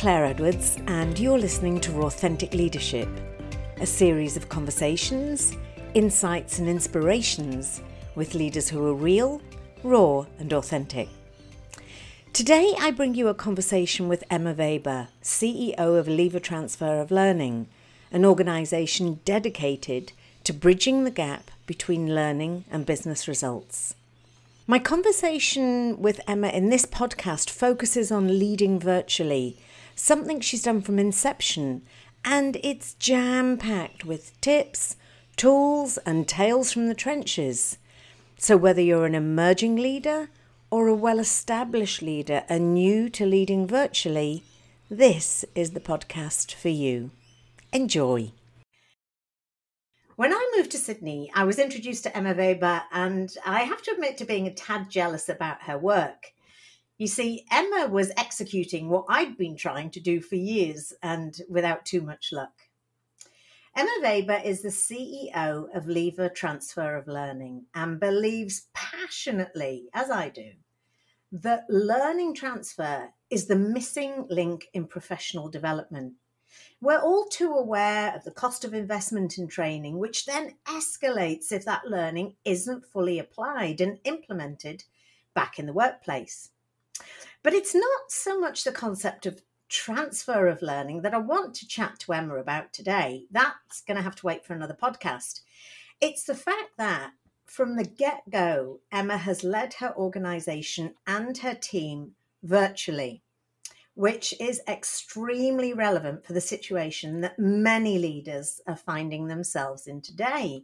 Claire Edwards, and you're listening to Authentic Leadership, a series of conversations, insights, and inspirations with leaders who are real, raw, and authentic. Today, I bring you a conversation with Emma Weber, CEO of Lever Transfer of Learning, an organisation dedicated to bridging the gap between learning and business results. My conversation with Emma in this podcast focuses on leading virtually, something she's done from inception, and it's jam packed with tips, tools, and tales from the trenches. So, whether you're an emerging leader or a well established leader and new to leading virtually, this is the podcast for you. Enjoy. When I moved to Sydney, I was introduced to Emma Weber, and I have to admit to being a tad jealous about her work. You see, Emma was executing what I'd been trying to do for years and without too much luck. Emma Weber is the CEO of Lever Transfer of Learning and believes passionately, as I do, that learning transfer is the missing link in professional development. We're all too aware of the cost of investment in training, which then escalates if that learning isn't fully applied and implemented back in the workplace. But it's not so much the concept of transfer of learning that I want to chat to Emma about today. That's going to have to wait for another podcast. It's the fact that from the get go, Emma has led her organization and her team virtually which is extremely relevant for the situation that many leaders are finding themselves in today.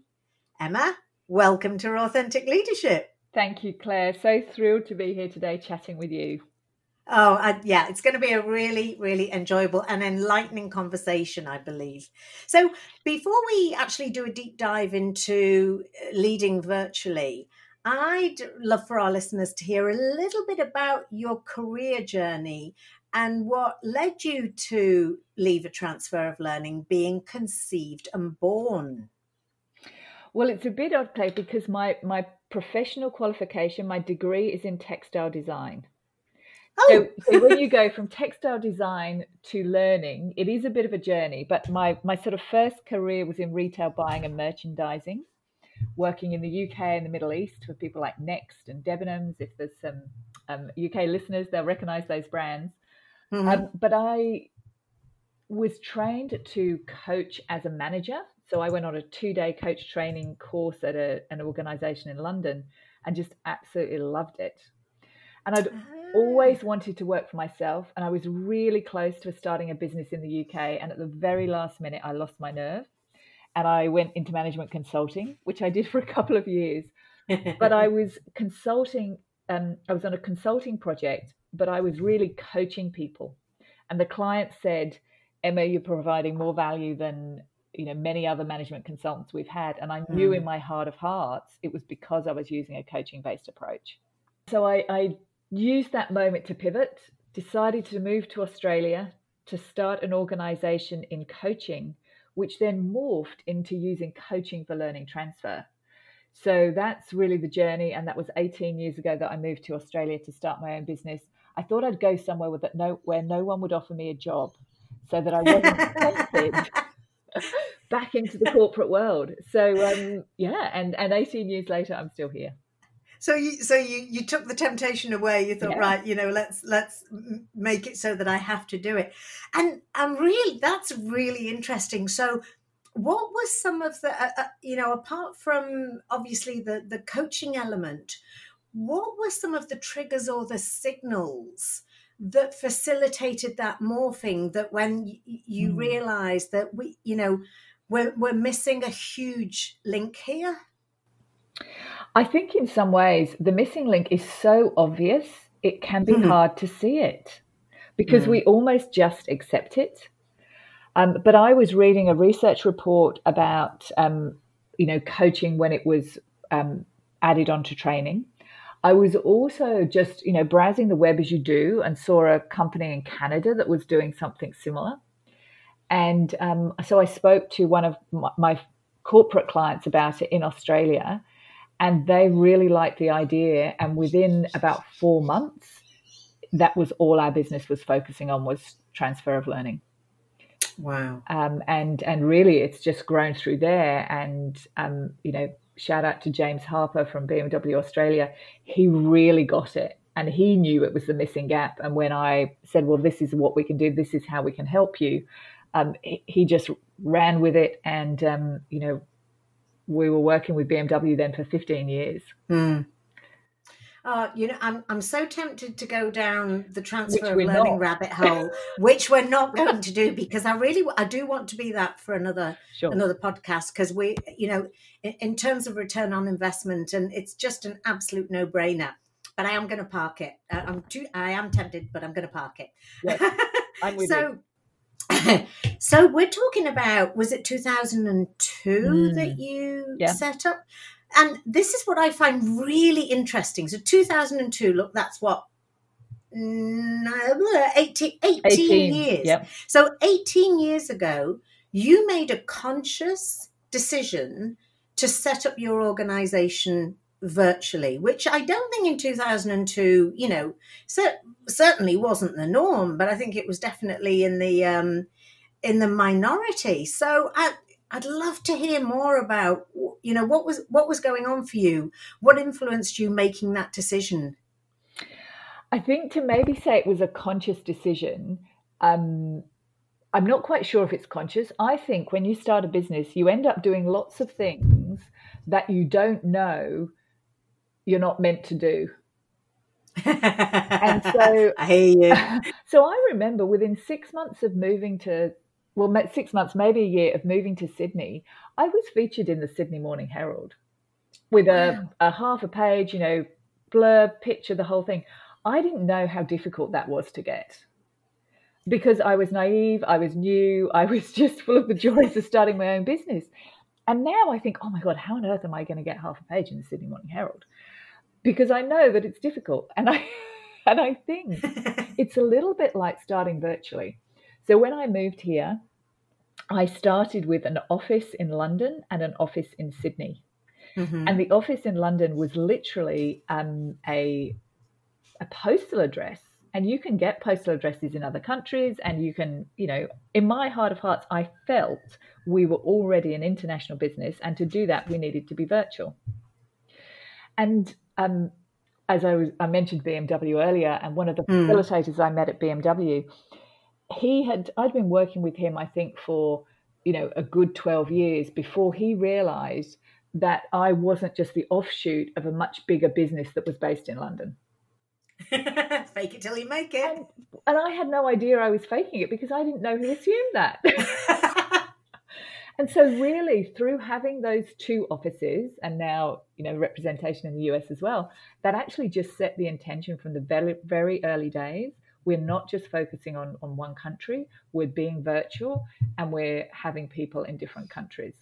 Emma, welcome to Authentic Leadership. Thank you, Claire. So thrilled to be here today chatting with you. Oh, uh, yeah, it's going to be a really, really enjoyable and enlightening conversation, I believe. So, before we actually do a deep dive into uh, leading virtually, I'd love for our listeners to hear a little bit about your career journey and what led you to Lever Transfer of Learning being conceived and born? Well, it's a bit odd, Claire, because my, my professional qualification, my degree is in textile design. Oh. So, so, when you go from textile design to learning, it is a bit of a journey. But my, my sort of first career was in retail buying and merchandising, working in the UK and the Middle East for people like Next and Debenhams. If there's some um, UK listeners, they'll recognize those brands. Mm-hmm. Um, but I was trained to coach as a manager. So I went on a two day coach training course at a, an organization in London and just absolutely loved it. And I'd always ah. wanted to work for myself. And I was really close to starting a business in the UK. And at the very last minute, I lost my nerve and I went into management consulting, which I did for a couple of years. but I was consulting, um, I was on a consulting project but I was really coaching people. And the client said, Emma, you're providing more value than you know many other management consultants we've had. And I knew mm. in my heart of hearts it was because I was using a coaching based approach. So I, I used that moment to pivot, decided to move to Australia to start an organization in coaching, which then morphed into using coaching for learning transfer. So that's really the journey. And that was 18 years ago that I moved to Australia to start my own business. I thought I'd go somewhere with that no where no one would offer me a job, so that I wasn't back into the corporate world. So um, yeah, and and 18 years later, I'm still here. So you so you you took the temptation away. You thought, yeah. right, you know, let's let's make it so that I have to do it, and and really, that's really interesting. So what was some of the uh, uh, you know apart from obviously the the coaching element what were some of the triggers or the signals that facilitated that morphing that when you mm. realized that we you know we're, we're missing a huge link here i think in some ways the missing link is so obvious it can be mm. hard to see it because mm. we almost just accept it um, but i was reading a research report about um, you know coaching when it was um, added onto training I was also just, you know, browsing the web as you do and saw a company in Canada that was doing something similar. And um, so I spoke to one of my, my corporate clients about it in Australia, and they really liked the idea. And within about four months, that was all our business was focusing on was transfer of learning. Wow. Um, and and really, it's just grown through there. And um, you know, shout out to James Harper from BMW Australia. He really got it, and he knew it was the missing gap. And when I said, "Well, this is what we can do. This is how we can help you," um, he, just ran with it. And um, you know, we were working with BMW then for 15 years. Mm. Uh, you know, I'm I'm so tempted to go down the transfer of learning not. rabbit hole, which we're not going to do because I really I do want to be that for another sure. another podcast because we, you know, in, in, terms of return on investment, and it's just an absolute no brainer. But I am going to park it. Uh, I'm too. I am tempted, but I'm going to park it. Yes, so, you. so we're talking about was it 2002 mm. that you yeah. set up and this is what I find really interesting. So 2002, look, that's what 18, 18, 18 years. Yep. So 18 years ago, you made a conscious decision to set up your organization virtually, which I don't think in 2002, you know, cer- certainly wasn't the norm, but I think it was definitely in the um, in the minority. So I, I'd love to hear more about you know what was what was going on for you. What influenced you making that decision? I think to maybe say it was a conscious decision. Um, I'm not quite sure if it's conscious. I think when you start a business, you end up doing lots of things that you don't know you're not meant to do. and so I hear you. So I remember within six months of moving to well, six months, maybe a year of moving to Sydney, I was featured in the Sydney Morning Herald with a, a half a page, you know, blurb, picture, the whole thing. I didn't know how difficult that was to get because I was naive, I was new, I was just full of the joys of starting my own business. And now I think, oh my God, how on earth am I going to get half a page in the Sydney Morning Herald? Because I know that it's difficult. And I and I think it's a little bit like starting virtually. So when I moved here, I started with an office in London and an office in Sydney. Mm-hmm. And the office in London was literally um, a, a postal address. And you can get postal addresses in other countries. And you can, you know, in my heart of hearts, I felt we were already an international business. And to do that, we needed to be virtual. And um, as I, was, I mentioned BMW earlier, and one of the mm. facilitators I met at BMW, he had I'd been working with him, I think, for you know a good twelve years before he realised that I wasn't just the offshoot of a much bigger business that was based in London. Fake it till you make it. And, and, I had no idea I was faking it because I didn't know he assumed that. and so really through having those two offices and now, you know, representation in the US as well, that actually just set the intention from the very very early days we're not just focusing on, on one country, we're being virtual and we're having people in different countries.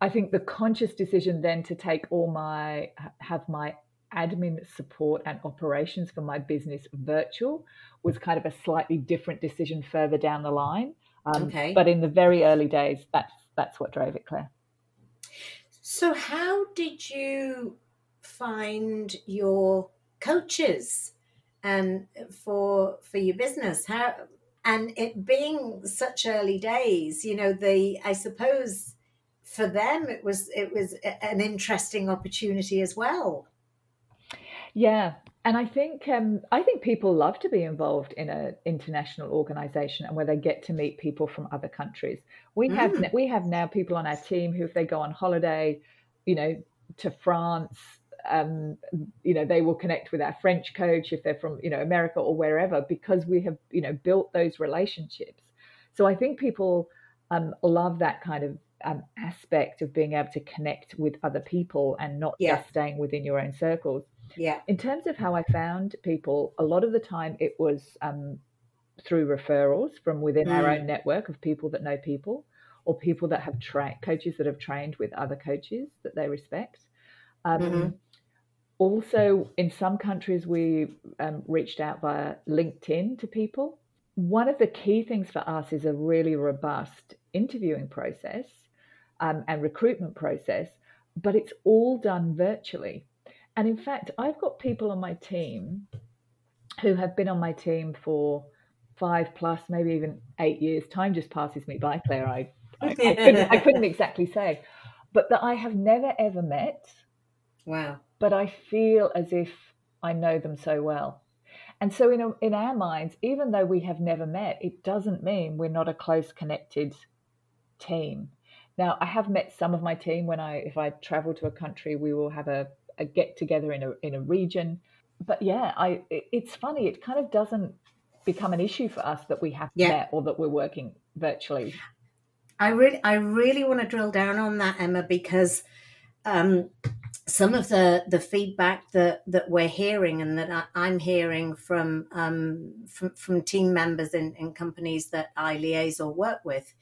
I think the conscious decision then to take all my, have my admin support and operations for my business virtual was kind of a slightly different decision further down the line. Um, okay. But in the very early days, that's that's what drove it, Claire. So, how did you find your coaches? And for for your business. How and it being such early days you know the i suppose for them it was it was an interesting opportunity as well. Yeah and i think um, i think people love to be involved in an international organization and where they get to meet people from other countries. We have mm. we have now people on our team who if they go on holiday you know to france um, you know they will connect with our french coach if they're from you know america or wherever because we have you know built those relationships. So i think people um, love that kind of um, aspect of being able to connect with other people and not yeah. just staying within your own circles. Yeah. In terms of how i found people a lot of the time it was um, through referrals from within mm. our own network of people that know people or people that have trained coaches that have trained with other coaches that they respect. Um, mm-hmm also, in some countries, we um, reached out via LinkedIn to people. One of the key things for us is a really robust interviewing process um, and recruitment process, but it's all done virtually. And in fact, I've got people on my team who have been on my team for five plus, maybe even eight years. Time just passes me by, Claire. I, I, I, couldn't, I couldn't exactly say, but that I have never ever met. Wow. But I feel as if I know them so well. And so, in, a, in our minds, even though we have never met, it doesn't mean we're not a close connected team. Now, I have met some of my team when I, if I travel to a country, we will have a, a get together in a in a region. But yeah, I it's funny. It kind of doesn't become an issue for us that we have yeah. met or that we're working virtually. I really, I really want to drill down on that, Emma, because um, some of the the feedback that that we're hearing and that I, am hearing from um, from from team members in, in companies that I liaise or work with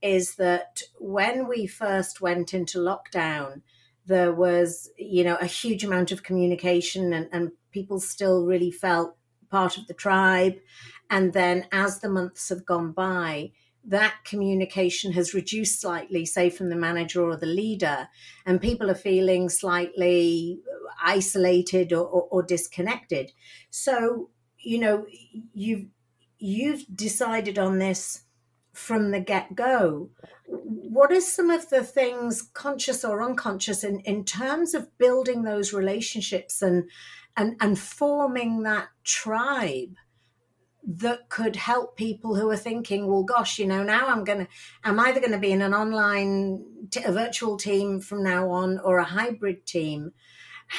is that when we first went into lockdown, there was you know a huge amount of communication and, and people still really felt part of the tribe, and then as the months have gone by that communication has reduced slightly, say from the manager or the leader, and people are feeling slightly isolated or, or, or disconnected. So, you know, you've you've decided on this from the get go. What are some of the things, conscious or unconscious, in, in terms of building those relationships and and and forming that tribe? That could help people who are thinking, well, gosh, you know, now I'm going to, I'm either going to be in an online, t- a virtual team from now on or a hybrid team.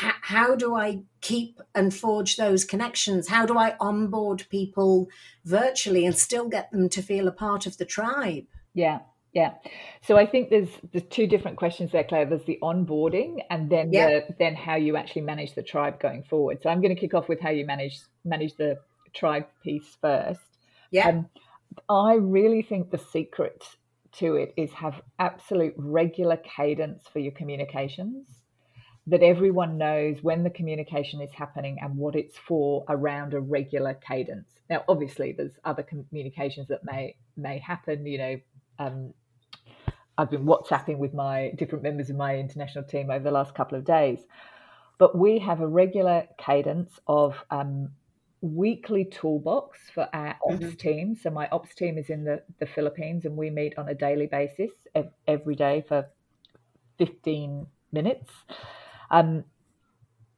H- how do I keep and forge those connections? How do I onboard people virtually and still get them to feel a part of the tribe? Yeah. Yeah. So I think there's there's two different questions there, Claire. There's the onboarding and then yeah. the then how you actually manage the tribe going forward. So I'm going to kick off with how you manage manage the tribe piece first. Yeah. Um, I really think the secret to it is have absolute regular cadence for your communications that everyone knows when the communication is happening and what it's for around a regular cadence. Now, obviously, there's other communications that may may happen. You know, um, I've been WhatsApping with my different members of my international team over the last couple of days, but we have a regular cadence of um, weekly toolbox for our ops mm-hmm. team. So my ops team is in the, the Philippines and we meet on a daily basis every day for 15 minutes. Um,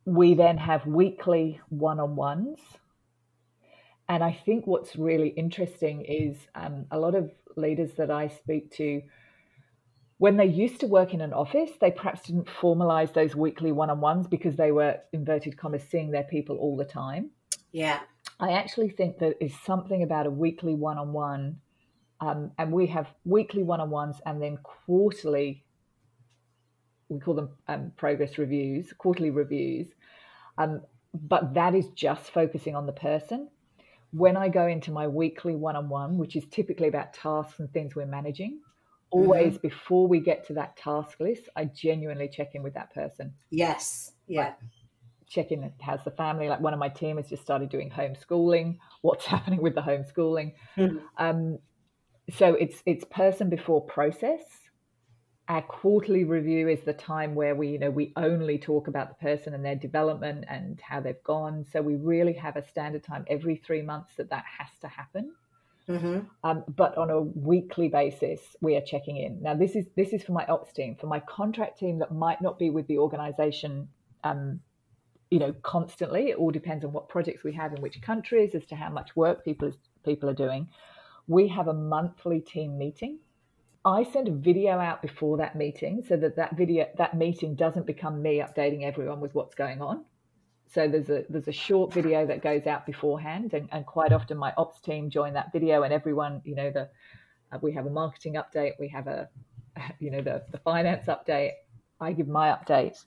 we then have weekly one on ones. And I think what's really interesting is um, a lot of leaders that I speak to, when they used to work in an office, they perhaps didn't formalize those weekly one on ones because they were, inverted commas, seeing their people all the time. Yeah. I actually think that is something about a weekly one on one. and we have weekly one on ones and then quarterly, we call them um, progress reviews, quarterly reviews. Um, but that is just focusing on the person. When I go into my weekly one on one, which is typically about tasks and things we're managing, always mm-hmm. before we get to that task list, I genuinely check in with that person. Yes. Yeah check in how's the family like one of my team has just started doing homeschooling. What's happening with the homeschooling? Mm-hmm. um, so it's it's person before process. Our quarterly review is the time where we you know we only talk about the person and their development and how they've gone. So we really have a standard time every three months that that has to happen. Mm-hmm. um, but on a weekly basis we are checking in. Now this is this is for my ops team. For my contract team that might not be with the organization um, you know, constantly. It all depends on what projects we have in which countries, as to how much work people people are doing. We have a monthly team meeting. I send a video out before that meeting so that that video that meeting doesn't become me updating everyone with what's going on. So there's a there's a short video that goes out beforehand, and, and quite often my ops team join that video, and everyone, you know, the uh, we have a marketing update, we have a you know the the finance update. I give my update.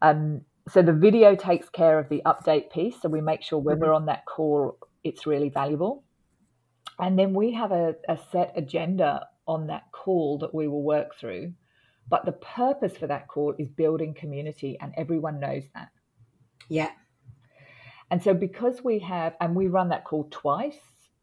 Um, so the video takes care of the update piece. So we make sure when mm-hmm. we're on that call, it's really valuable. And then we have a, a set agenda on that call that we will work through. But the purpose for that call is building community, and everyone knows that. Yeah. And so, because we have, and we run that call twice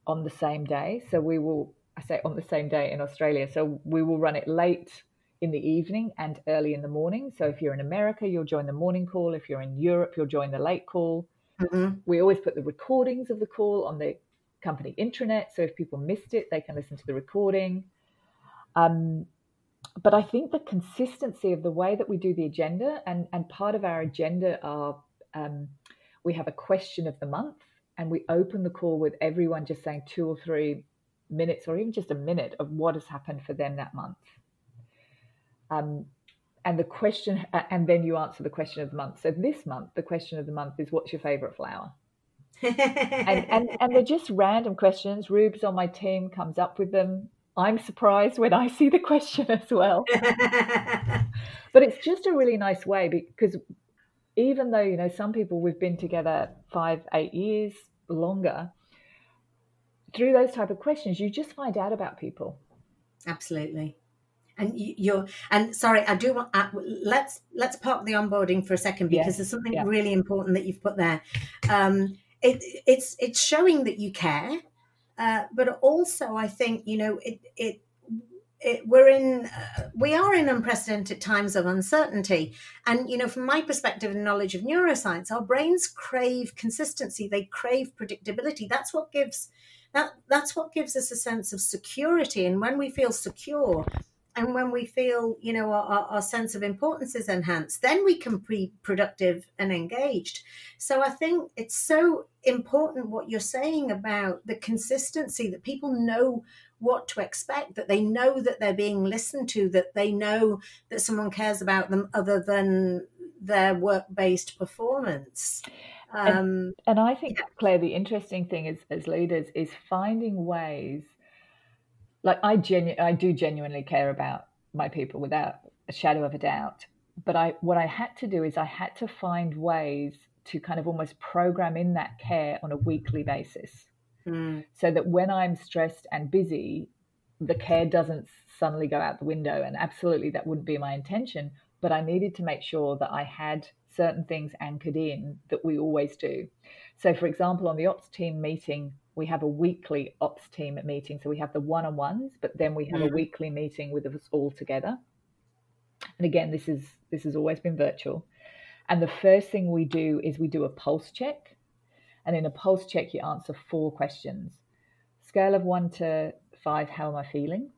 on the same day. So, we will, I say on the same day in Australia. So, we will run it late in the evening and early in the morning. So if you're in America, you'll join the morning call. If you're in Europe, you'll join the late call. Mm-hmm. We always put the recordings of the call on the company intranet. So if people missed it, they can listen to the recording. Um, but I think the consistency of the way that we do the agenda, and, and part of our agenda are um, we have a question of the month, and we open the call with everyone just saying two or three minutes, or even just a minute, of what has happened for them that month. Um, and the question, and then you answer the question of the month. So this month, the question of the month is, "What's your favorite flower?" and, and and they're just random questions. Rubes on my team comes up with them. I'm surprised when I see the question as well. but it's just a really nice way because even though, you know, some people we've been together five, eight years longer, through those type of questions, you just find out about people. Absolutely. And you're and sorry, I do want uh, let's let's park the onboarding for a second because there's something yeah. really important that you've put there. Um, it, it's it's showing that you care uh, but also, I think you know it it. It, we're in uh, we are in unprecedented times of uncertainty and you know from my perspective and knowledge of neuroscience our brains crave consistency they crave predictability that's what gives that that's what gives us a sense of security and when we feel secure and when we feel you know our, our sense of importance is enhanced then we can be productive and engaged so i think it's so important what you're saying about the consistency that people know what to expect that they know that they're being listened to that they know that someone cares about them other than their work-based performance um, and, and i think yeah. claire the interesting thing is as leaders is finding ways like I genu- I do genuinely care about my people without a shadow of a doubt. But I what I had to do is I had to find ways to kind of almost program in that care on a weekly basis. Mm. So that when I'm stressed and busy, the care doesn't suddenly go out the window. And absolutely that wouldn't be my intention. But I needed to make sure that I had certain things anchored in that we always do. So, for example, on the ops team meeting we have a weekly ops team meeting. So we have the one on ones, but then we have mm. a weekly meeting with us all together. And again, this is this has always been virtual. And the first thing we do is we do a pulse check. And in a pulse check, you answer four questions. Scale of one to five, how am I feeling?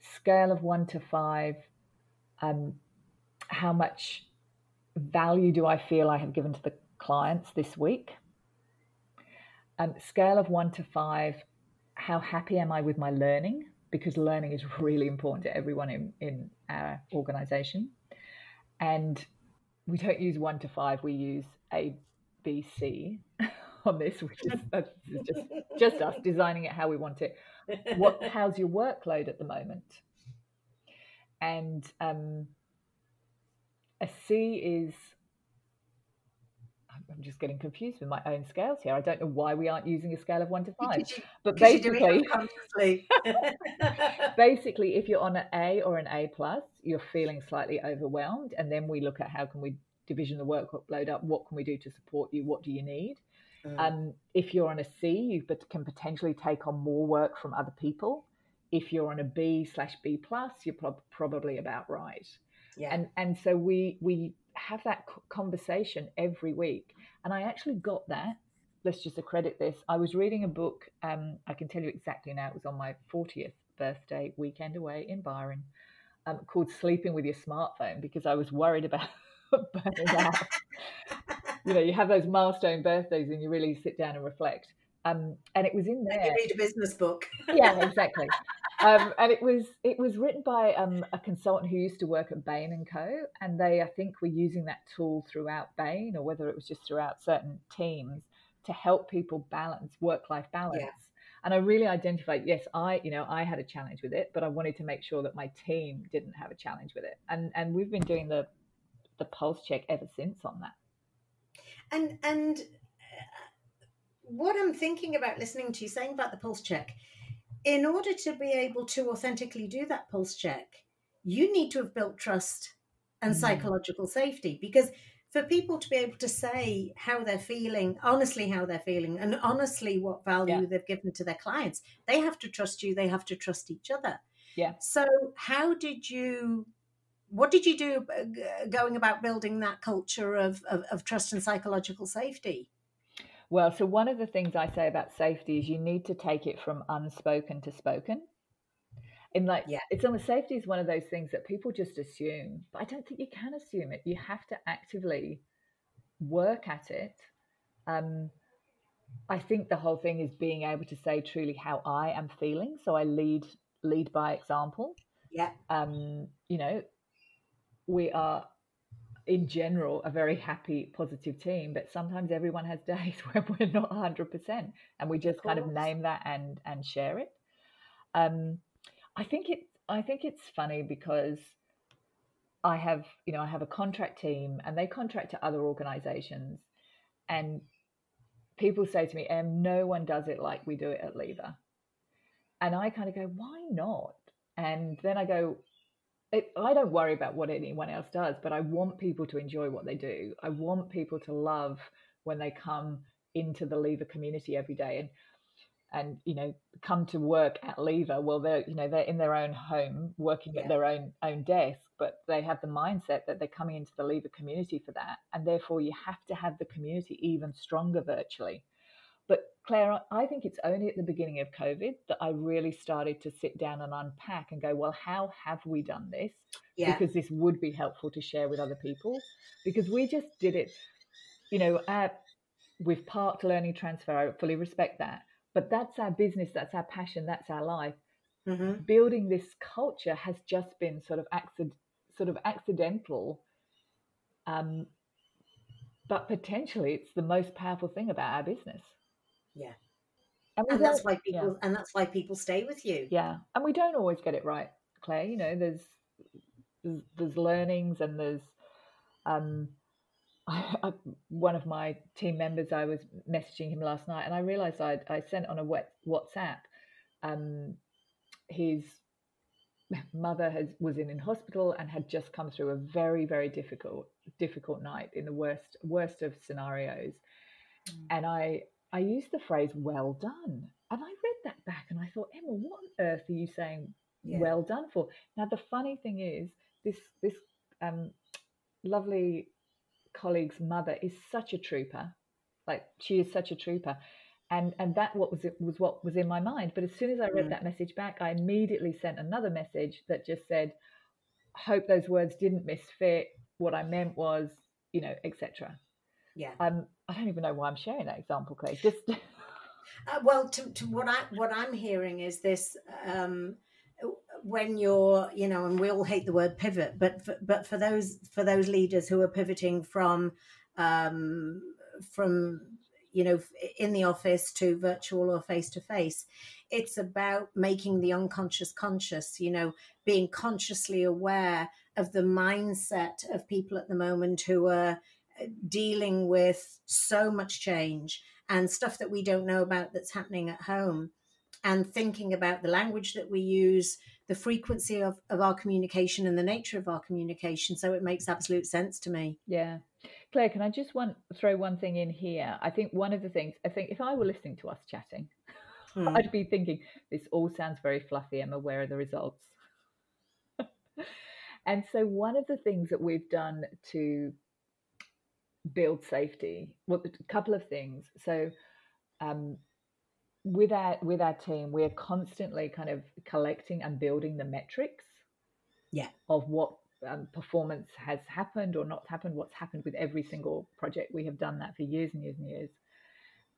Scale of one to five, um, how much value do I feel I have given to the clients this week? Um, scale of one to five, how happy am I with my learning? Because learning is really important to everyone in, in our organization. And we don't use one to five, we use A, B, C on this, which is, just, just us designing it how we want it. What, how's your workload at the moment? And um, a C is I'm just getting confused with my own scales here. I don't know why we aren't using a scale of one to five. but basically, basically, if you're on an A or an A plus, you're feeling slightly overwhelmed, and then we look at how can we division the workload up. What can we do to support you? What do you need? Mm. Um, if you're on a C, you can potentially take on more work from other people. If you're on a B slash B plus, you're prob- probably about right. Yeah. And and so we we have that conversation every week. And I actually got that. Let's just accredit this. I was reading a book. Um, I can tell you exactly now. It was on my 40th birthday weekend away in Byron, um, called "Sleeping with Your Smartphone" because I was worried about burning out. you know, you have those milestone birthdays and you really sit down and reflect. Um, and it was in there. you read a business book. yeah, exactly. Um, and it was it was written by um, a consultant who used to work at Bain and Co. And they, I think, were using that tool throughout Bain, or whether it was just throughout certain teams to help people balance work life balance. Yeah. And I really identified, yes, I, you know, I had a challenge with it, but I wanted to make sure that my team didn't have a challenge with it. And and we've been doing the the pulse check ever since on that. And and what I'm thinking about listening to you saying about the pulse check, in order to be able to authentically do that pulse check, you need to have built trust and mm. psychological safety because for people to be able to say how they're feeling, honestly, how they're feeling, and honestly, what value yeah. they've given to their clients, they have to trust you, they have to trust each other. Yeah. So, how did you, what did you do uh, going about building that culture of, of, of trust and psychological safety? Well, so one of the things I say about safety is you need to take it from unspoken to spoken. And like, yeah. it's almost safety is one of those things that people just assume, but I don't think you can assume it. You have to actively work at it. Um, I think the whole thing is being able to say truly how I am feeling. So I lead lead by example. Yeah. Um, you know, we are in general a very happy, positive team, but sometimes everyone has days where we're not 100%, and we just of kind of name that and and share it. Um, I think it. I think it's funny because I have, you know, I have a contract team, and they contract to other organisations, and people say to me, "Em, no one does it like we do it at Lever," and I kind of go, "Why not?" And then I go, it, I don't worry about what anyone else does, but I want people to enjoy what they do. I want people to love when they come into the Lever community every day and and you know come to work at Lever. Well, they're you know they're in their own home, working yeah. at their own own desk, but they have the mindset that they're coming into the Lever community for that, and therefore you have to have the community even stronger virtually. But Claire, I think it's only at the beginning of COVID that I really started to sit down and unpack and go, well, how have we done this? Yeah. Because this would be helpful to share with other people. Because we just did it, you know, at, with parked learning transfer. I fully respect that. But that's our business, that's our passion, that's our life. Mm-hmm. Building this culture has just been sort of accident, sort of accidental. Um, but potentially it's the most powerful thing about our business. Yeah. And, and that's why people yeah. and that's why people stay with you. Yeah. And we don't always get it right, Claire. You know, there's there's, there's learnings and there's um I, I, one of my team members, I was messaging him last night, and I realised I I sent on a wet WhatsApp. Um, his mother has was in in hospital and had just come through a very very difficult difficult night in the worst worst of scenarios, mm. and I I used the phrase well done. And I read that back and I thought, Emma, what on earth are you saying yeah. well done for? Now, the funny thing is, this, this um, lovely colleague's mother is such a trooper. Like, she is such a trooper. And, and that what was it was what was in my mind. But as soon as I read mm. that message back, I immediately sent another message that just said, "Hope those words didn't misfit. What I meant was, you know, etc." Yeah. Um, I don't even know why I'm sharing that example, Claire. Just uh, well, to, to what I what I'm hearing is this. Um, when you're, you know, and we all hate the word pivot, but for, but for those for those leaders who are pivoting from um, from you know in the office to virtual or face to face it's about making the unconscious conscious you know being consciously aware of the mindset of people at the moment who are dealing with so much change and stuff that we don't know about that's happening at home and thinking about the language that we use the frequency of, of our communication and the nature of our communication. So it makes absolute sense to me. Yeah. Claire can i just want throw one thing in here? I think one of the things i think if i were listening to us chatting hmm. i'd be thinking this all sounds very fluffy i'm aware of the results? And so one of the things that we've done to build safety? Well, a couple of things. So, um, with our with our team, we're constantly kind of collecting and building the metrics, yeah, of what um, performance has happened or not happened, what's happened with every single project. We have done that for years and years and years,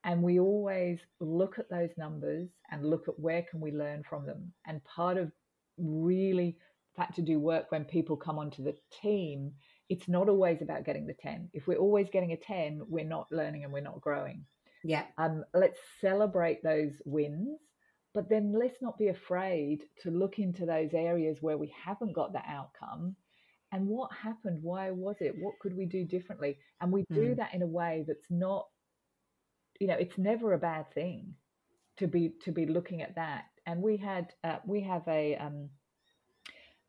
and we always look at those numbers and look at where can we learn from them. And part of really that to do work when people come onto the team it's not always about getting the 10. If we're always getting a 10, we're not learning and we're not growing. Yeah. Um, let's celebrate those wins, but then let's not be afraid to look into those areas where we haven't got the outcome and what happened why was it what could we do differently and we do mm. that in a way that's not you know it's never a bad thing to be to be looking at that and we had uh, we have a um,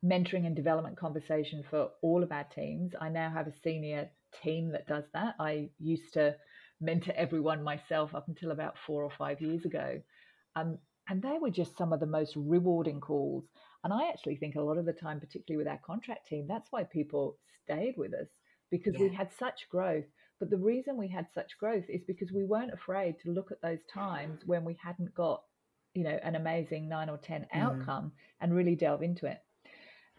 mentoring and development conversation for all of our teams. I now have a senior team that does that. I used to mentor everyone myself up until about four or five years ago. Um, and they were just some of the most rewarding calls. And I actually think a lot of the time, particularly with our contract team, that's why people stayed with us because yeah. we had such growth. But the reason we had such growth is because we weren't afraid to look at those times when we hadn't got, you know, an amazing nine or 10 mm. outcome and really delve into it.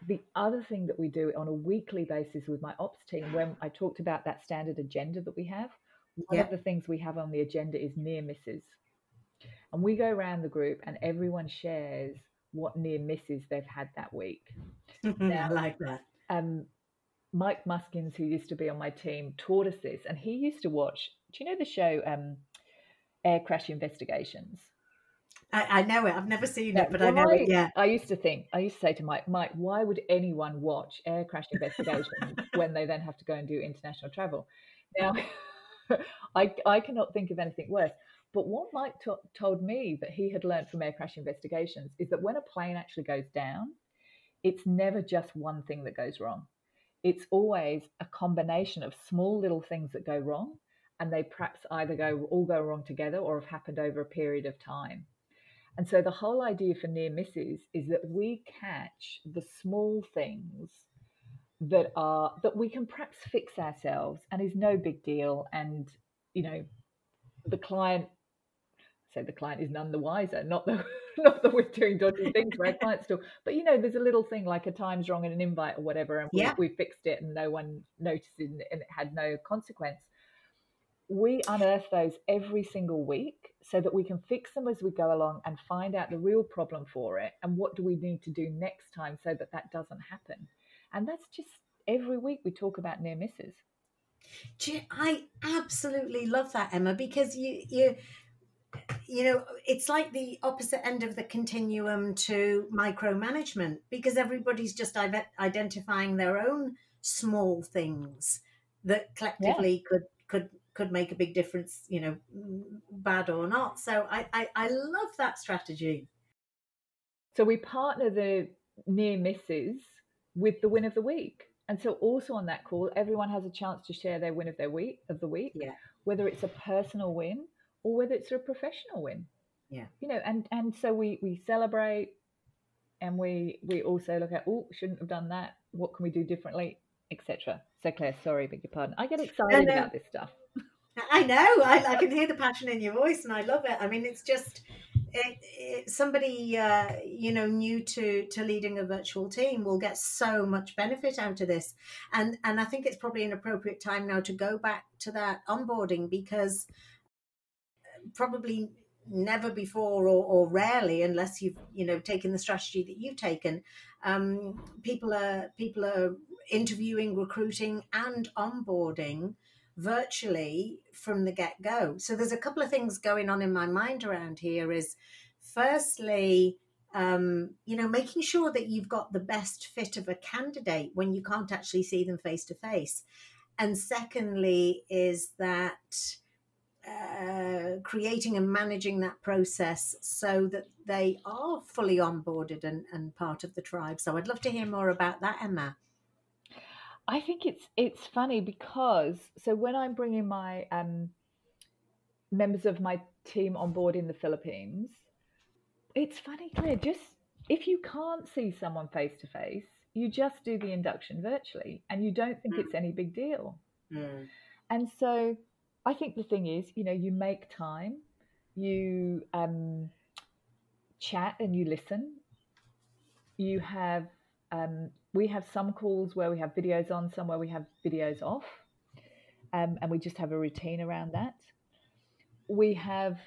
The other thing that we do on a weekly basis with my ops team, when I talked about that standard agenda that we have, one of the things we have on the agenda is near misses. And we go around the group and everyone shares what near misses they've had that week. now, I like that. Um, Mike Muskins, who used to be on my team, taught us this, and he used to watch. Do you know the show um, Air Crash Investigations? I, I, know it. I've never seen it, but I know it. Yeah. I used to think. I used to say to Mike, Mike, why would anyone watch Air Crash Investigations when they then have to go and do international travel? Now, I I cannot think of anything worse. But what Mike t- told me that he had learned from air crash investigations is that when a plane actually goes down, it's never just one thing that goes wrong. It's always a combination of small little things that go wrong, and they perhaps either go all go wrong together or have happened over a period of time. And so the whole idea for near misses is that we catch the small things that are that we can perhaps fix ourselves and is no big deal and you know the client so the client is none the wiser. Not that not that we're doing dodgy things for our clients still, but you know, there's a little thing like a time's wrong in an invite or whatever, and yeah. we, we fixed it and no one noticed it and it had no consequence. We unearth those every single week so that we can fix them as we go along and find out the real problem for it and what do we need to do next time so that that doesn't happen. And that's just every week we talk about near misses. I absolutely love that, Emma, because you you you know, it's like the opposite end of the continuum to micromanagement because everybody's just identifying their own small things that collectively yeah. could could could make a big difference, you know, bad or not. So I, I, I love that strategy. So we partner the near misses with the win of the week. And so also on that call, everyone has a chance to share their win of their week of the week, yeah. whether it's a personal win or whether it's a professional win. Yeah. You know, and and so we we celebrate and we we also look at oh shouldn't have done that what can we do differently etc so claire sorry beg your pardon i get excited about this stuff i know I, I can hear the passion in your voice and i love it. I mean it's just it, it, somebody uh, you know new to to leading a virtual team will get so much benefit out of this. And and i think it's probably an appropriate time now to go back to that onboarding because probably never before or, or, rarely unless you've you know taken the strategy that you've taken um, people are people are interviewing recruiting and onboarding virtually from the get-go so there's a couple of things going on in my mind around here is firstly um, you know making sure that you've got the best fit of a candidate when you can't actually see them face to face and secondly is that uh, creating and managing that process so that they are fully onboarded and, and part of the tribe. So I'd love to hear more about that, Emma. I think it's it's funny because so when I'm bringing my um, members of my team on board in the Philippines, it's funny, Claire. Just if you can't see someone face to face, you just do the induction virtually, and you don't think mm. it's any big deal. Mm. And so I think the thing is, you know, you make time, you um, chat and you listen. You have, um, we have some calls where we have videos on, some where we have videos off, um, and we just have a routine around that. We have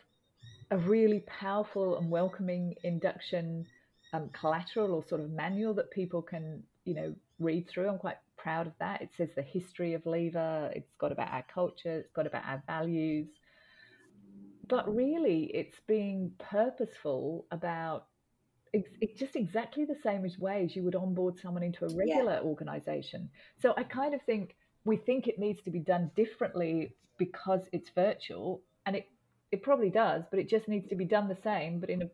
a really powerful and welcoming induction um, collateral or sort of manual that people can, you know, read through. I'm quite proud of that. It says the history of Lever, it's got about our culture, it's got about our values. But really, it's being purposeful about it's, just exactly the same as way as you would onboard someone into a regular yeah. organization. So I kind of think we think it needs to be done differently because it's virtual, and it it probably does, but it just needs to be done the same, but in a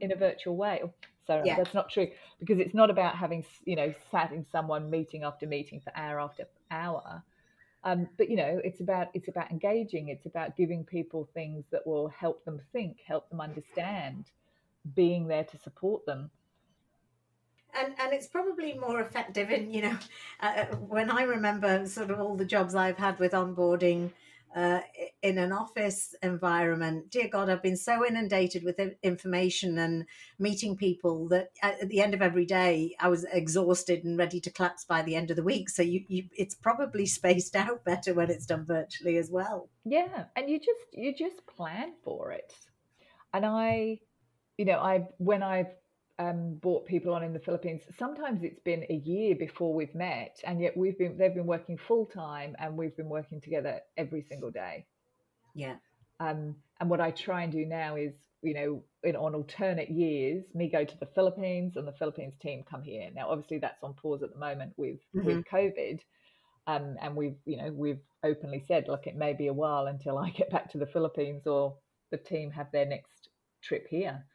in a virtual way. So yeah. that's not true because it's not about having you know sat in someone meeting after meeting for hour after hour. Um, but you know, it's about it's about engaging. It's about giving people things that will help them think, help them understand, being there to support them. and and it's probably more effective in you know uh, when I remember sort of all the jobs I've had with onboarding uh, in an office environment. Dear God, I've been so inundated with information and meeting people that at the end of every day, I was exhausted and ready to collapse by the end of the week. So you, you it's probably spaced out better when it's done virtually as well. Yeah, and you just you just plan for it. And I, you know, I when I've um, brought people on in the Philippines, sometimes it's been a year before we've met, and yet we've been they've been working full time, and we've been working together every single day. Yeah. Um, and what I try and do now is, you know, in, on alternate years, me go to the Philippines, and the Philippines team come here. Now, obviously, that's on pause at the moment with mm-hmm. with COVID, um, and we've you know we've openly said, look, it may be a while until I get back to the Philippines or the team have their next trip here.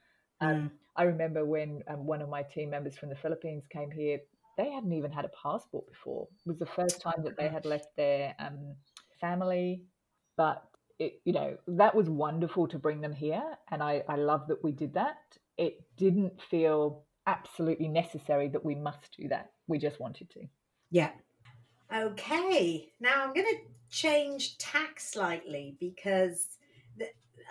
Um, mm. I remember when um, one of my team members from the Philippines came here, they hadn't even had a passport before. It was the first time that they had left their um, family. But, it, you know, that was wonderful to bring them here. And I, I love that we did that. It didn't feel absolutely necessary that we must do that. We just wanted to. Yeah. Okay. Now I'm going to change tack slightly because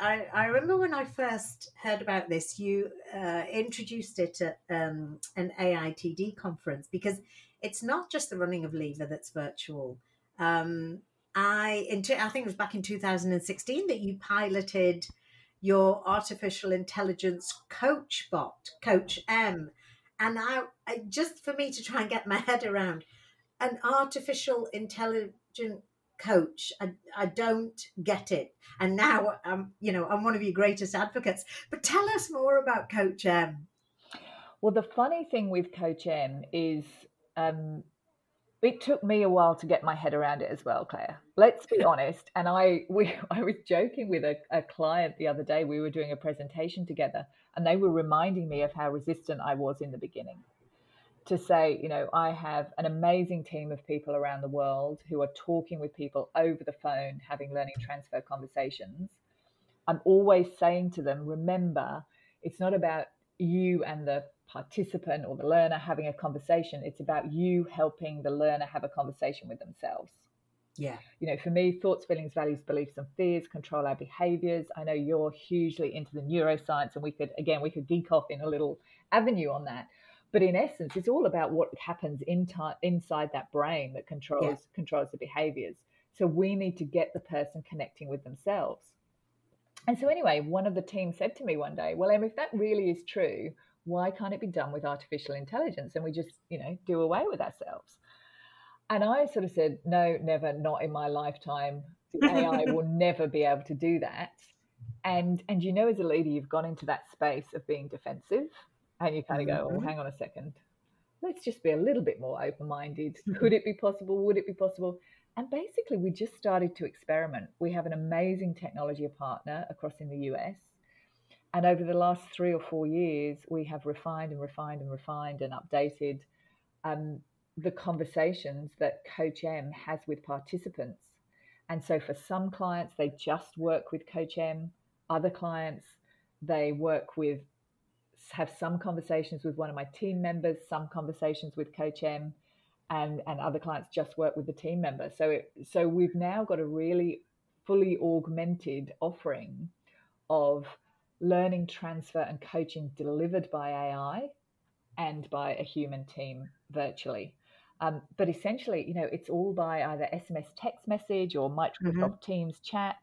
I, I remember when I first heard about this, you uh, introduced it at um, an AITD conference because it's not just the running of Lever that's virtual. Um, I, think it was back in 2016 that you piloted your artificial intelligence coach bot, Coach M. And I, I just for me to try and get my head around an artificial intelligent coach. I, I don't get it. And now I'm, you know, I'm one of your greatest advocates. But tell us more about Coach M. Well, the funny thing with Coach M is um, it took me a while to get my head around it as well, Claire. Let's be honest. And I we I was joking with a, a client the other day. We were doing a presentation together, and they were reminding me of how resistant I was in the beginning to say, you know, I have an amazing team of people around the world who are talking with people over the phone, having learning transfer conversations. I'm always saying to them, remember, it's not about you and the participant or the learner having a conversation. It's about you helping the learner have a conversation with themselves. Yeah. You know, for me, thoughts, feelings, values, beliefs, and fears control our behaviors. I know you're hugely into the neuroscience, and we could, again, we could geek off in a little avenue on that. But in essence, it's all about what happens in inside that brain that controls yeah. controls the behaviors. So we need to get the person connecting with themselves. And so anyway, one of the team said to me one day, "Well, Em, if that really is true, why can't it be done with artificial intelligence and we just, you know, do away with ourselves?" And I sort of said, "No, never, not in my lifetime. The AI will never be able to do that." And and you know, as a leader, you've gone into that space of being defensive and you kind of go, oh, hang on a second, let's just be a little bit more open minded. Could it be possible? Would it be possible? And basically, we just started to experiment. We have an amazing technology partner across in the US. And over the last three or four years, we have refined and refined and refined and updated um, the conversations that Coach M has with participants. And so for some clients, they just work with Coach M. Other clients, they work with have some conversations with one of my team members, some conversations with Coach M, and and other clients just work with the team member. So it, so we've now got a really fully augmented offering of learning transfer and coaching delivered by AI and by a human team virtually. Um, but essentially, you know, it's all by either SMS text message or Microsoft mm-hmm. Teams chat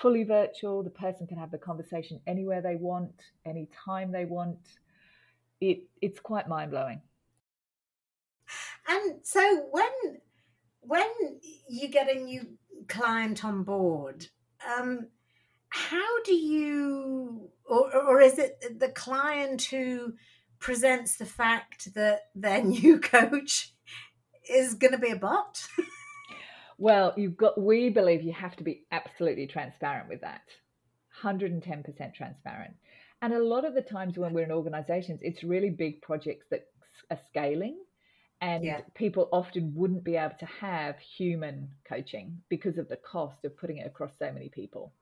fully virtual. The person can have the conversation anywhere they want, anytime they want. It it's quite mind blowing. And so when when you get a new client on board, um, how do you, or, or is it the client who presents the fact that their new coach is going to be a bot? Well, you've got, we believe you have to be absolutely transparent with that. 110% transparent. And a lot of the times when we're in organizations, it's really big projects that are scaling. And yeah. people often wouldn't be able to have human coaching because of the cost of putting it across so many people.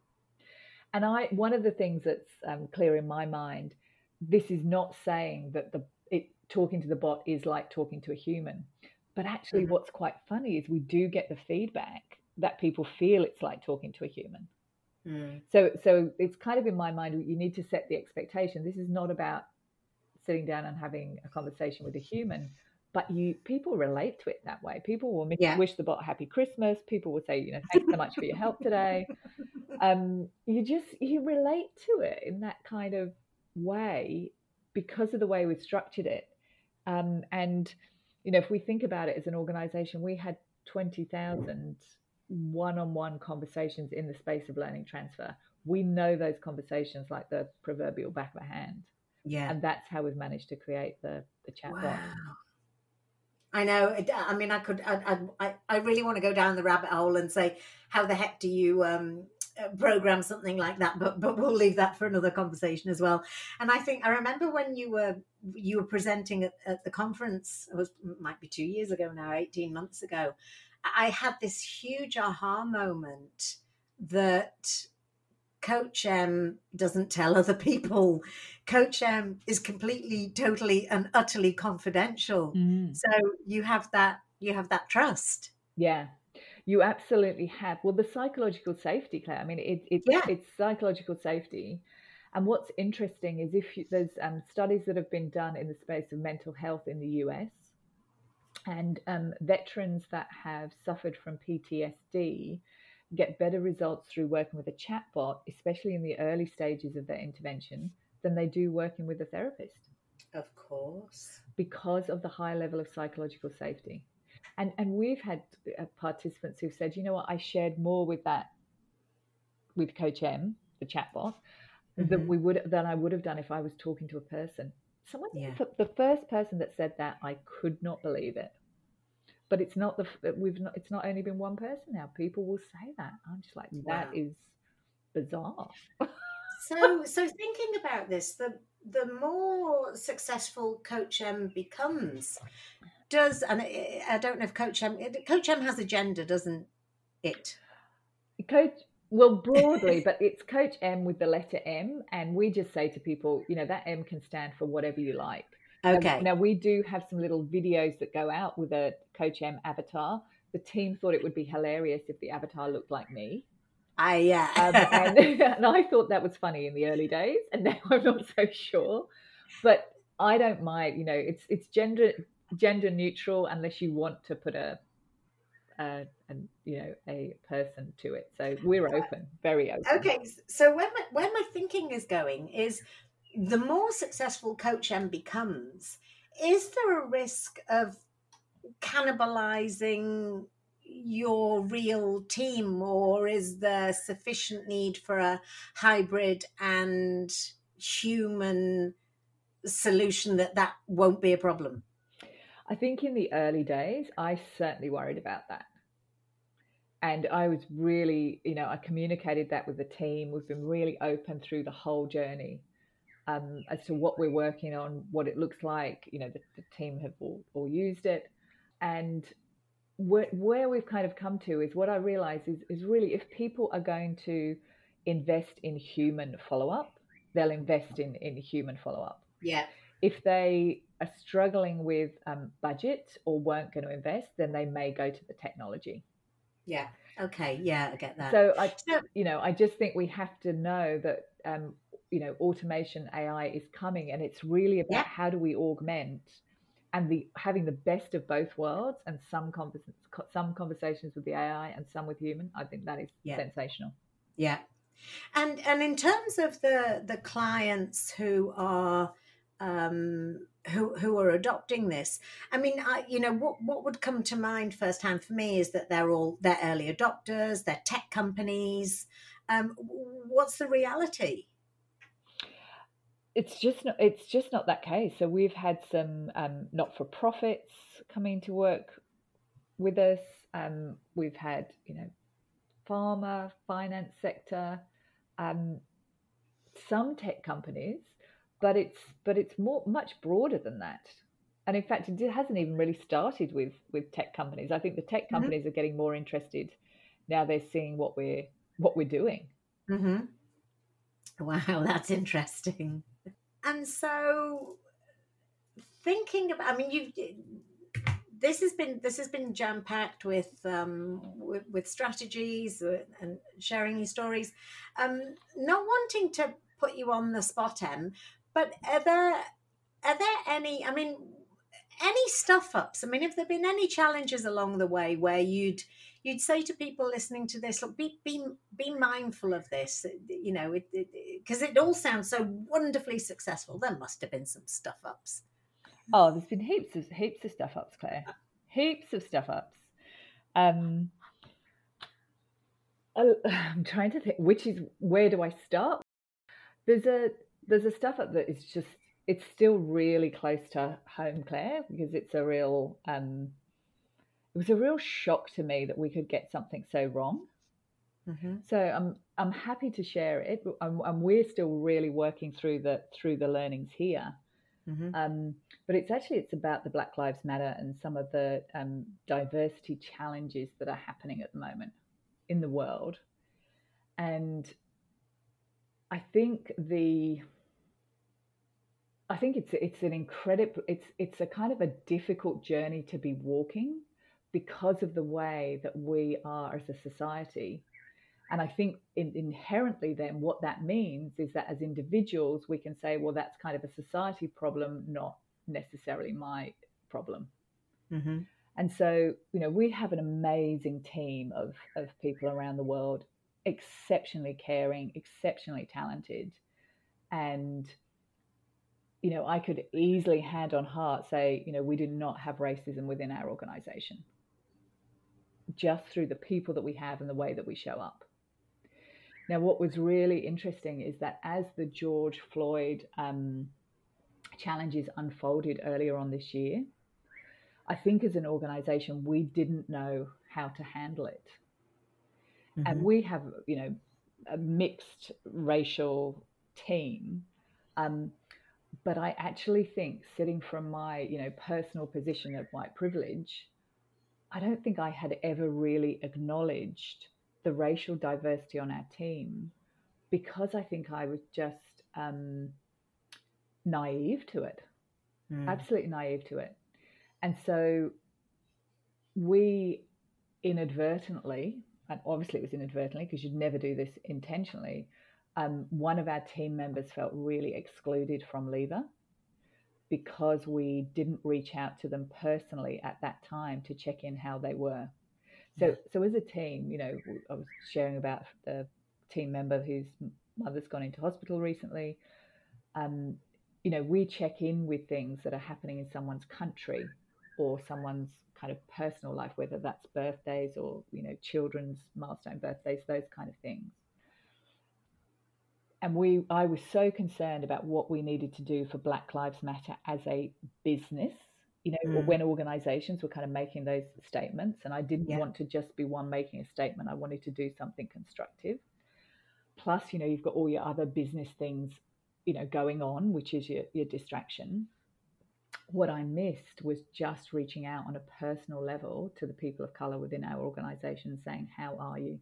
And I, one of the things that's um, clear in my mind, this is not saying that the it talking to the bot is like talking to a human. But actually, mm-hmm. what's quite funny is we do get the feedback that people feel it's like talking to a human. Mm. So, so it's kind of in my mind, you need to set the expectation. This is not about sitting down and having a conversation with a human, but you people relate to it that way. People will yeah. wish the bot happy Christmas. People will say, you know, thanks so much for your help today. Um, you just you relate to it in that kind of way because of the way we've structured it. Um, and you know, if we think about it as an organization, we had twenty thousand one-on-one conversations in the space of learning transfer. We know those conversations like the proverbial back of a hand. Yeah. And that's how we've managed to create the, the chatbot. Wow. I know. I mean, I could. I, I, I really want to go down the rabbit hole and say, how the heck do you um, program something like that? But but we'll leave that for another conversation as well. And I think I remember when you were you were presenting at, at the conference. It was might be two years ago now, eighteen months ago. I had this huge aha moment that Coach M doesn't tell other people. Coach M is completely, totally, and utterly confidential. Mm. So you have that, you have that trust. Yeah, you absolutely have. Well, the psychological safety, Claire. I mean, it, it's yeah. it's psychological safety. And what's interesting is if you, there's um, studies that have been done in the space of mental health in the US, and um, veterans that have suffered from PTSD get better results through working with a chatbot, especially in the early stages of their intervention, than they do working with a therapist. Of course. Because of the high level of psychological safety. And, and we've had uh, participants who've said, you know what, I shared more with that, with Coach M, the chatbot, mm-hmm. than we would than I would have done if I was talking to a person. Someone, yeah. the first person that said that, I could not believe it. But it's not the we've not. It's not only been one person now. People will say that. I'm just like that wow. is bizarre. so, so thinking about this, the the more successful Coach M becomes, does and I don't know if Coach M Coach M has a gender, doesn't it? Coach well, broadly, but it's Coach M with the letter M, and we just say to people, you know, that M can stand for whatever you like. Um, okay. Um, now we do have some little videos that go out with a Coach M avatar. The team thought it would be hilarious if the avatar looked like me. I yeah. um, and, and I thought that was funny in the early days, and now I'm not so sure. But I don't mind. You know, it's it's gender gender neutral unless you want to put a uh, and you know a person to it. So we're open, very open. Okay, so where my, where my thinking is going is the more successful Coach M becomes, is there a risk of cannibalizing your real team, or is there sufficient need for a hybrid and human solution that that won't be a problem? I think in the early days, I certainly worried about that. And I was really, you know, I communicated that with the team. We've been really open through the whole journey um, as to what we're working on, what it looks like. You know, the, the team have all, all, used it. And where, where, we've kind of come to is what I realize is, is really if people are going to invest in human follow up, they'll invest in, in human follow up. Yeah. If they are struggling with um, budget or weren't going to invest, then they may go to the technology. Yeah. Okay. Yeah, I get that. So I, you know, I just think we have to know that, um, you know, automation AI is coming, and it's really about yeah. how do we augment and the having the best of both worlds, and some convers- some conversations with the AI and some with human. I think that is yeah. sensational. Yeah. And and in terms of the the clients who are um, who who are adopting this. I mean, I, you know, what what would come to mind firsthand for me is that they're all they're early adopters, they're tech companies. Um, what's the reality? It's just not. It's just not that case. So we've had some um, not for profits coming to work with us. Um, we've had you know, pharma, finance sector, um, some tech companies but it's but it's more much broader than that and in fact it hasn't even really started with with tech companies i think the tech mm-hmm. companies mm-hmm. are getting more interested now they're seeing what we're what we're doing mm-hmm. wow that's interesting and so thinking about, I mean, you this has been this has been jam packed with, um, with, with strategies and sharing your stories. Um, not wanting to put you on the spot, Em, but are there are there any? I mean, any stuff ups? I mean, have there been any challenges along the way where you'd you'd say to people listening to this, look, be be be mindful of this, you know, because it, it, it all sounds so wonderfully successful. There must have been some stuff ups. Oh, there's been heaps of heaps of stuff ups, Claire. Heaps of stuff ups. Um, I'm trying to think which is where do I start? There's a there's a stuff up that is just it's still really close to home, Claire, because it's a real um, it was a real shock to me that we could get something so wrong. Mm-hmm. So I'm I'm happy to share it, and, and, we're still really working through the through the learnings here. Mm-hmm. Um, but it's actually it's about the Black Lives Matter and some of the um, diversity challenges that are happening at the moment in the world, and I think the I think it's it's an incredible it's it's a kind of a difficult journey to be walking because of the way that we are as a society. And I think in, inherently, then, what that means is that as individuals, we can say, well, that's kind of a society problem, not necessarily my problem. Mm-hmm. And so, you know, we have an amazing team of, of people around the world, exceptionally caring, exceptionally talented. And, you know, I could easily hand on heart say, you know, we do not have racism within our organization just through the people that we have and the way that we show up. Now, what was really interesting is that as the George Floyd um, challenges unfolded earlier on this year, I think as an organization, we didn't know how to handle it. Mm-hmm. And we have, you know, a mixed racial team. Um, but I actually think sitting from my, you know, personal position of white privilege, I don't think I had ever really acknowledged the racial diversity on our team because I think I was just um, naive to it, mm. absolutely naive to it. And so we inadvertently, and obviously it was inadvertently because you'd never do this intentionally, um, one of our team members felt really excluded from Lever because we didn't reach out to them personally at that time to check in how they were. So, so as a team, you know, I was sharing about the team member whose mother's gone into hospital recently. Um, you know, we check in with things that are happening in someone's country or someone's kind of personal life, whether that's birthdays or you know children's milestone birthdays, those kind of things and we I was so concerned about what we needed to do for Black Lives Matter as a business, you know, mm. when organizations were kind of making those statements. And I didn't yeah. want to just be one making a statement. I wanted to do something constructive. Plus, you know, you've got all your other business things, you know, going on, which is your, your distraction. What I missed was just reaching out on a personal level to the people of color within our organization saying, How are you?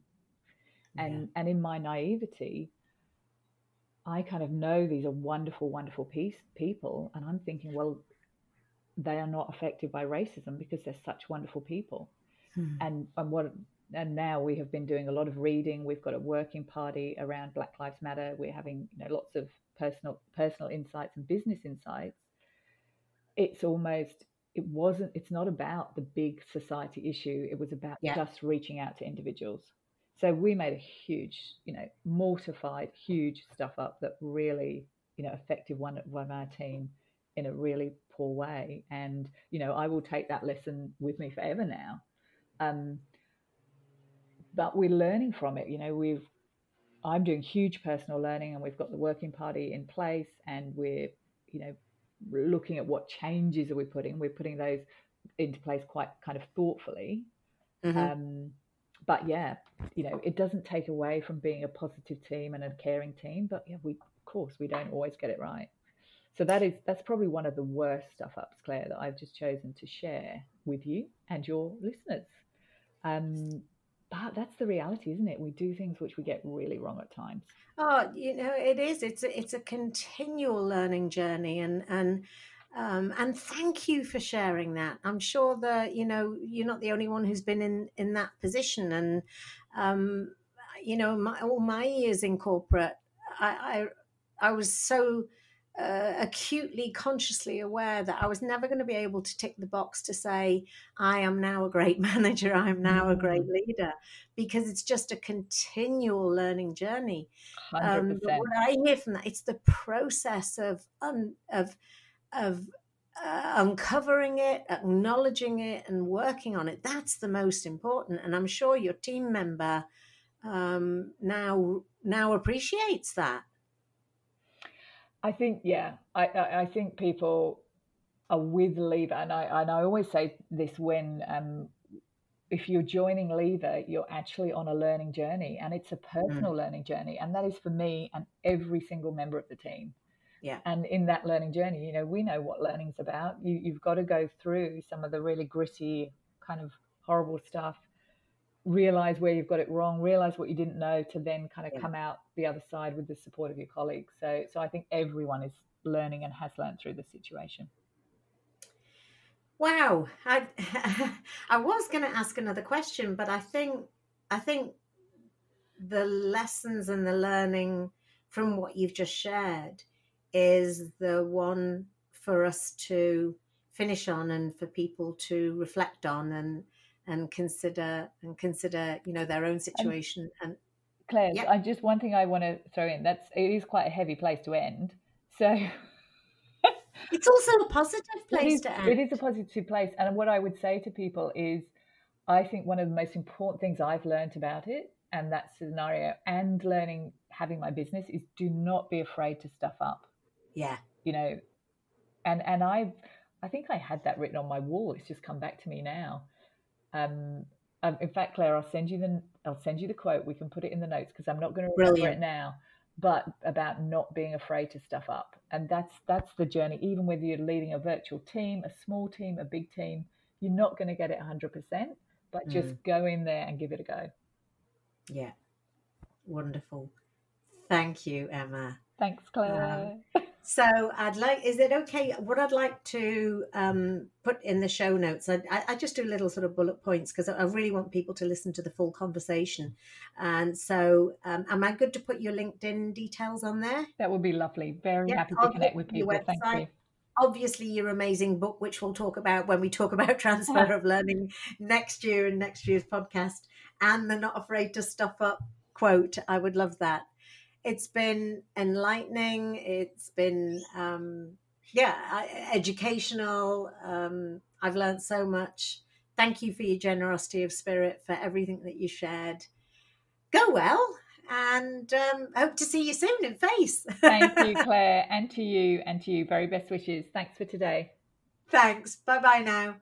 And yeah. and in my naivety, I kind of know these are wonderful, wonderful piece, people, and I'm thinking, well, they are not affected by racism because they're such wonderful people. Hmm. And and what and now we have been doing a lot of reading. We've got a working party around Black Lives Matter. We're having you know lots of personal personal insights and business insights. It's almost it wasn't it's not about the big society issue. It was about yeah. just reaching out to individuals. So we made a huge, you know, mortified, huge stuff up that really, you know, affected one, one of our team in a really poor way. And, you know, I will take that lesson with me forever now. Um, but we're learning from it. You know, we've, I'm doing huge personal learning and we've got the working party in place and we're, you know, looking at what changes are we putting. We're putting those into place quite kind of thoughtfully. Mm-hmm. Um, but yeah, you know, it doesn't take away from being a positive team and a caring team. But yeah, we of course we don't always get it right. So that is that's probably one of the worst stuff ups, Claire, that I've just chosen to share with you and your listeners. Um, but that's the reality, isn't it? We do things which we get really wrong at times. Oh, you know, it is. It's a, it's a continual learning journey, and and Um, and thank you for sharing that. I'm sure that you know you're not the only one who's been in in that position. And um, you know, my, all my years in corporate, I I, I was so uh, acutely, consciously aware that I was never going to be able to tick the box to say, I am now a great manager, I am now a great mm. leader, because it's just a continual learning journey. Um, what I hear from that, it's the process of, um, of, of uh, uncovering it, acknowledging it, and working on it. That's the most important. And I'm sure your team member um, now now appreciates that. I think yeah, I, I, I think people are with Lever, and I and I always say this when um, if you're joining Lever, you're actually on a learning journey, and it's a personal mm. learning journey, and that is for me and every single member of the team. Yeah. And in that learning journey, you know, we know what learning's about. You you've got to go through some of the really gritty, kind of horrible stuff realize where you've got it wrong, realize what you didn't know to then kind of yeah. come out the other side with the support of your colleagues. So, so I think everyone is learning and has learned through the situation. Wow, I I was going to ask another question, but I think I think the lessons and the learning from what you've just shared is the one for us to finish on and for people to reflect on and and consider and consider you know their own situation and, and claire yeah. i just one thing i want to throw in that's it is quite a heavy place to end so it's also a positive place is, to end it is a positive place and what i would say to people is i think one of the most important things i've learned about it and that scenario and learning having my business is do not be afraid to stuff up yeah you know and and i i think i had that written on my wall it's just come back to me now um, um, in fact, Claire, I'll send you the I'll send you the quote. We can put it in the notes because I'm not going to remember Brilliant. it now. But about not being afraid to stuff up, and that's that's the journey. Even whether you're leading a virtual team, a small team, a big team, you're not going to get it 100. percent But mm. just go in there and give it a go. Yeah, wonderful. Thank you, Emma. Thanks, Claire. Um, so I'd like, is it okay? What I'd like to um, put in the show notes, I, I, just do little sort of bullet points because I really want people to listen to the full conversation. And so, um, am I good to put your LinkedIn details on there? That would be lovely. Very yeah, happy to connect with people. Thank you. Obviously, your amazing book, which we'll talk about when we talk about transfer of learning next year in next year's podcast, and the not afraid to stuff up quote. I would love that it's been enlightening. It's been, um, yeah, educational. Um, I've learned so much. Thank you for your generosity of spirit, for everything that you shared. Go well, and um, hope to see you soon in face. Thank you, Claire, and to you, and to you. Very best wishes. Thanks for today. Thanks. Bye bye now.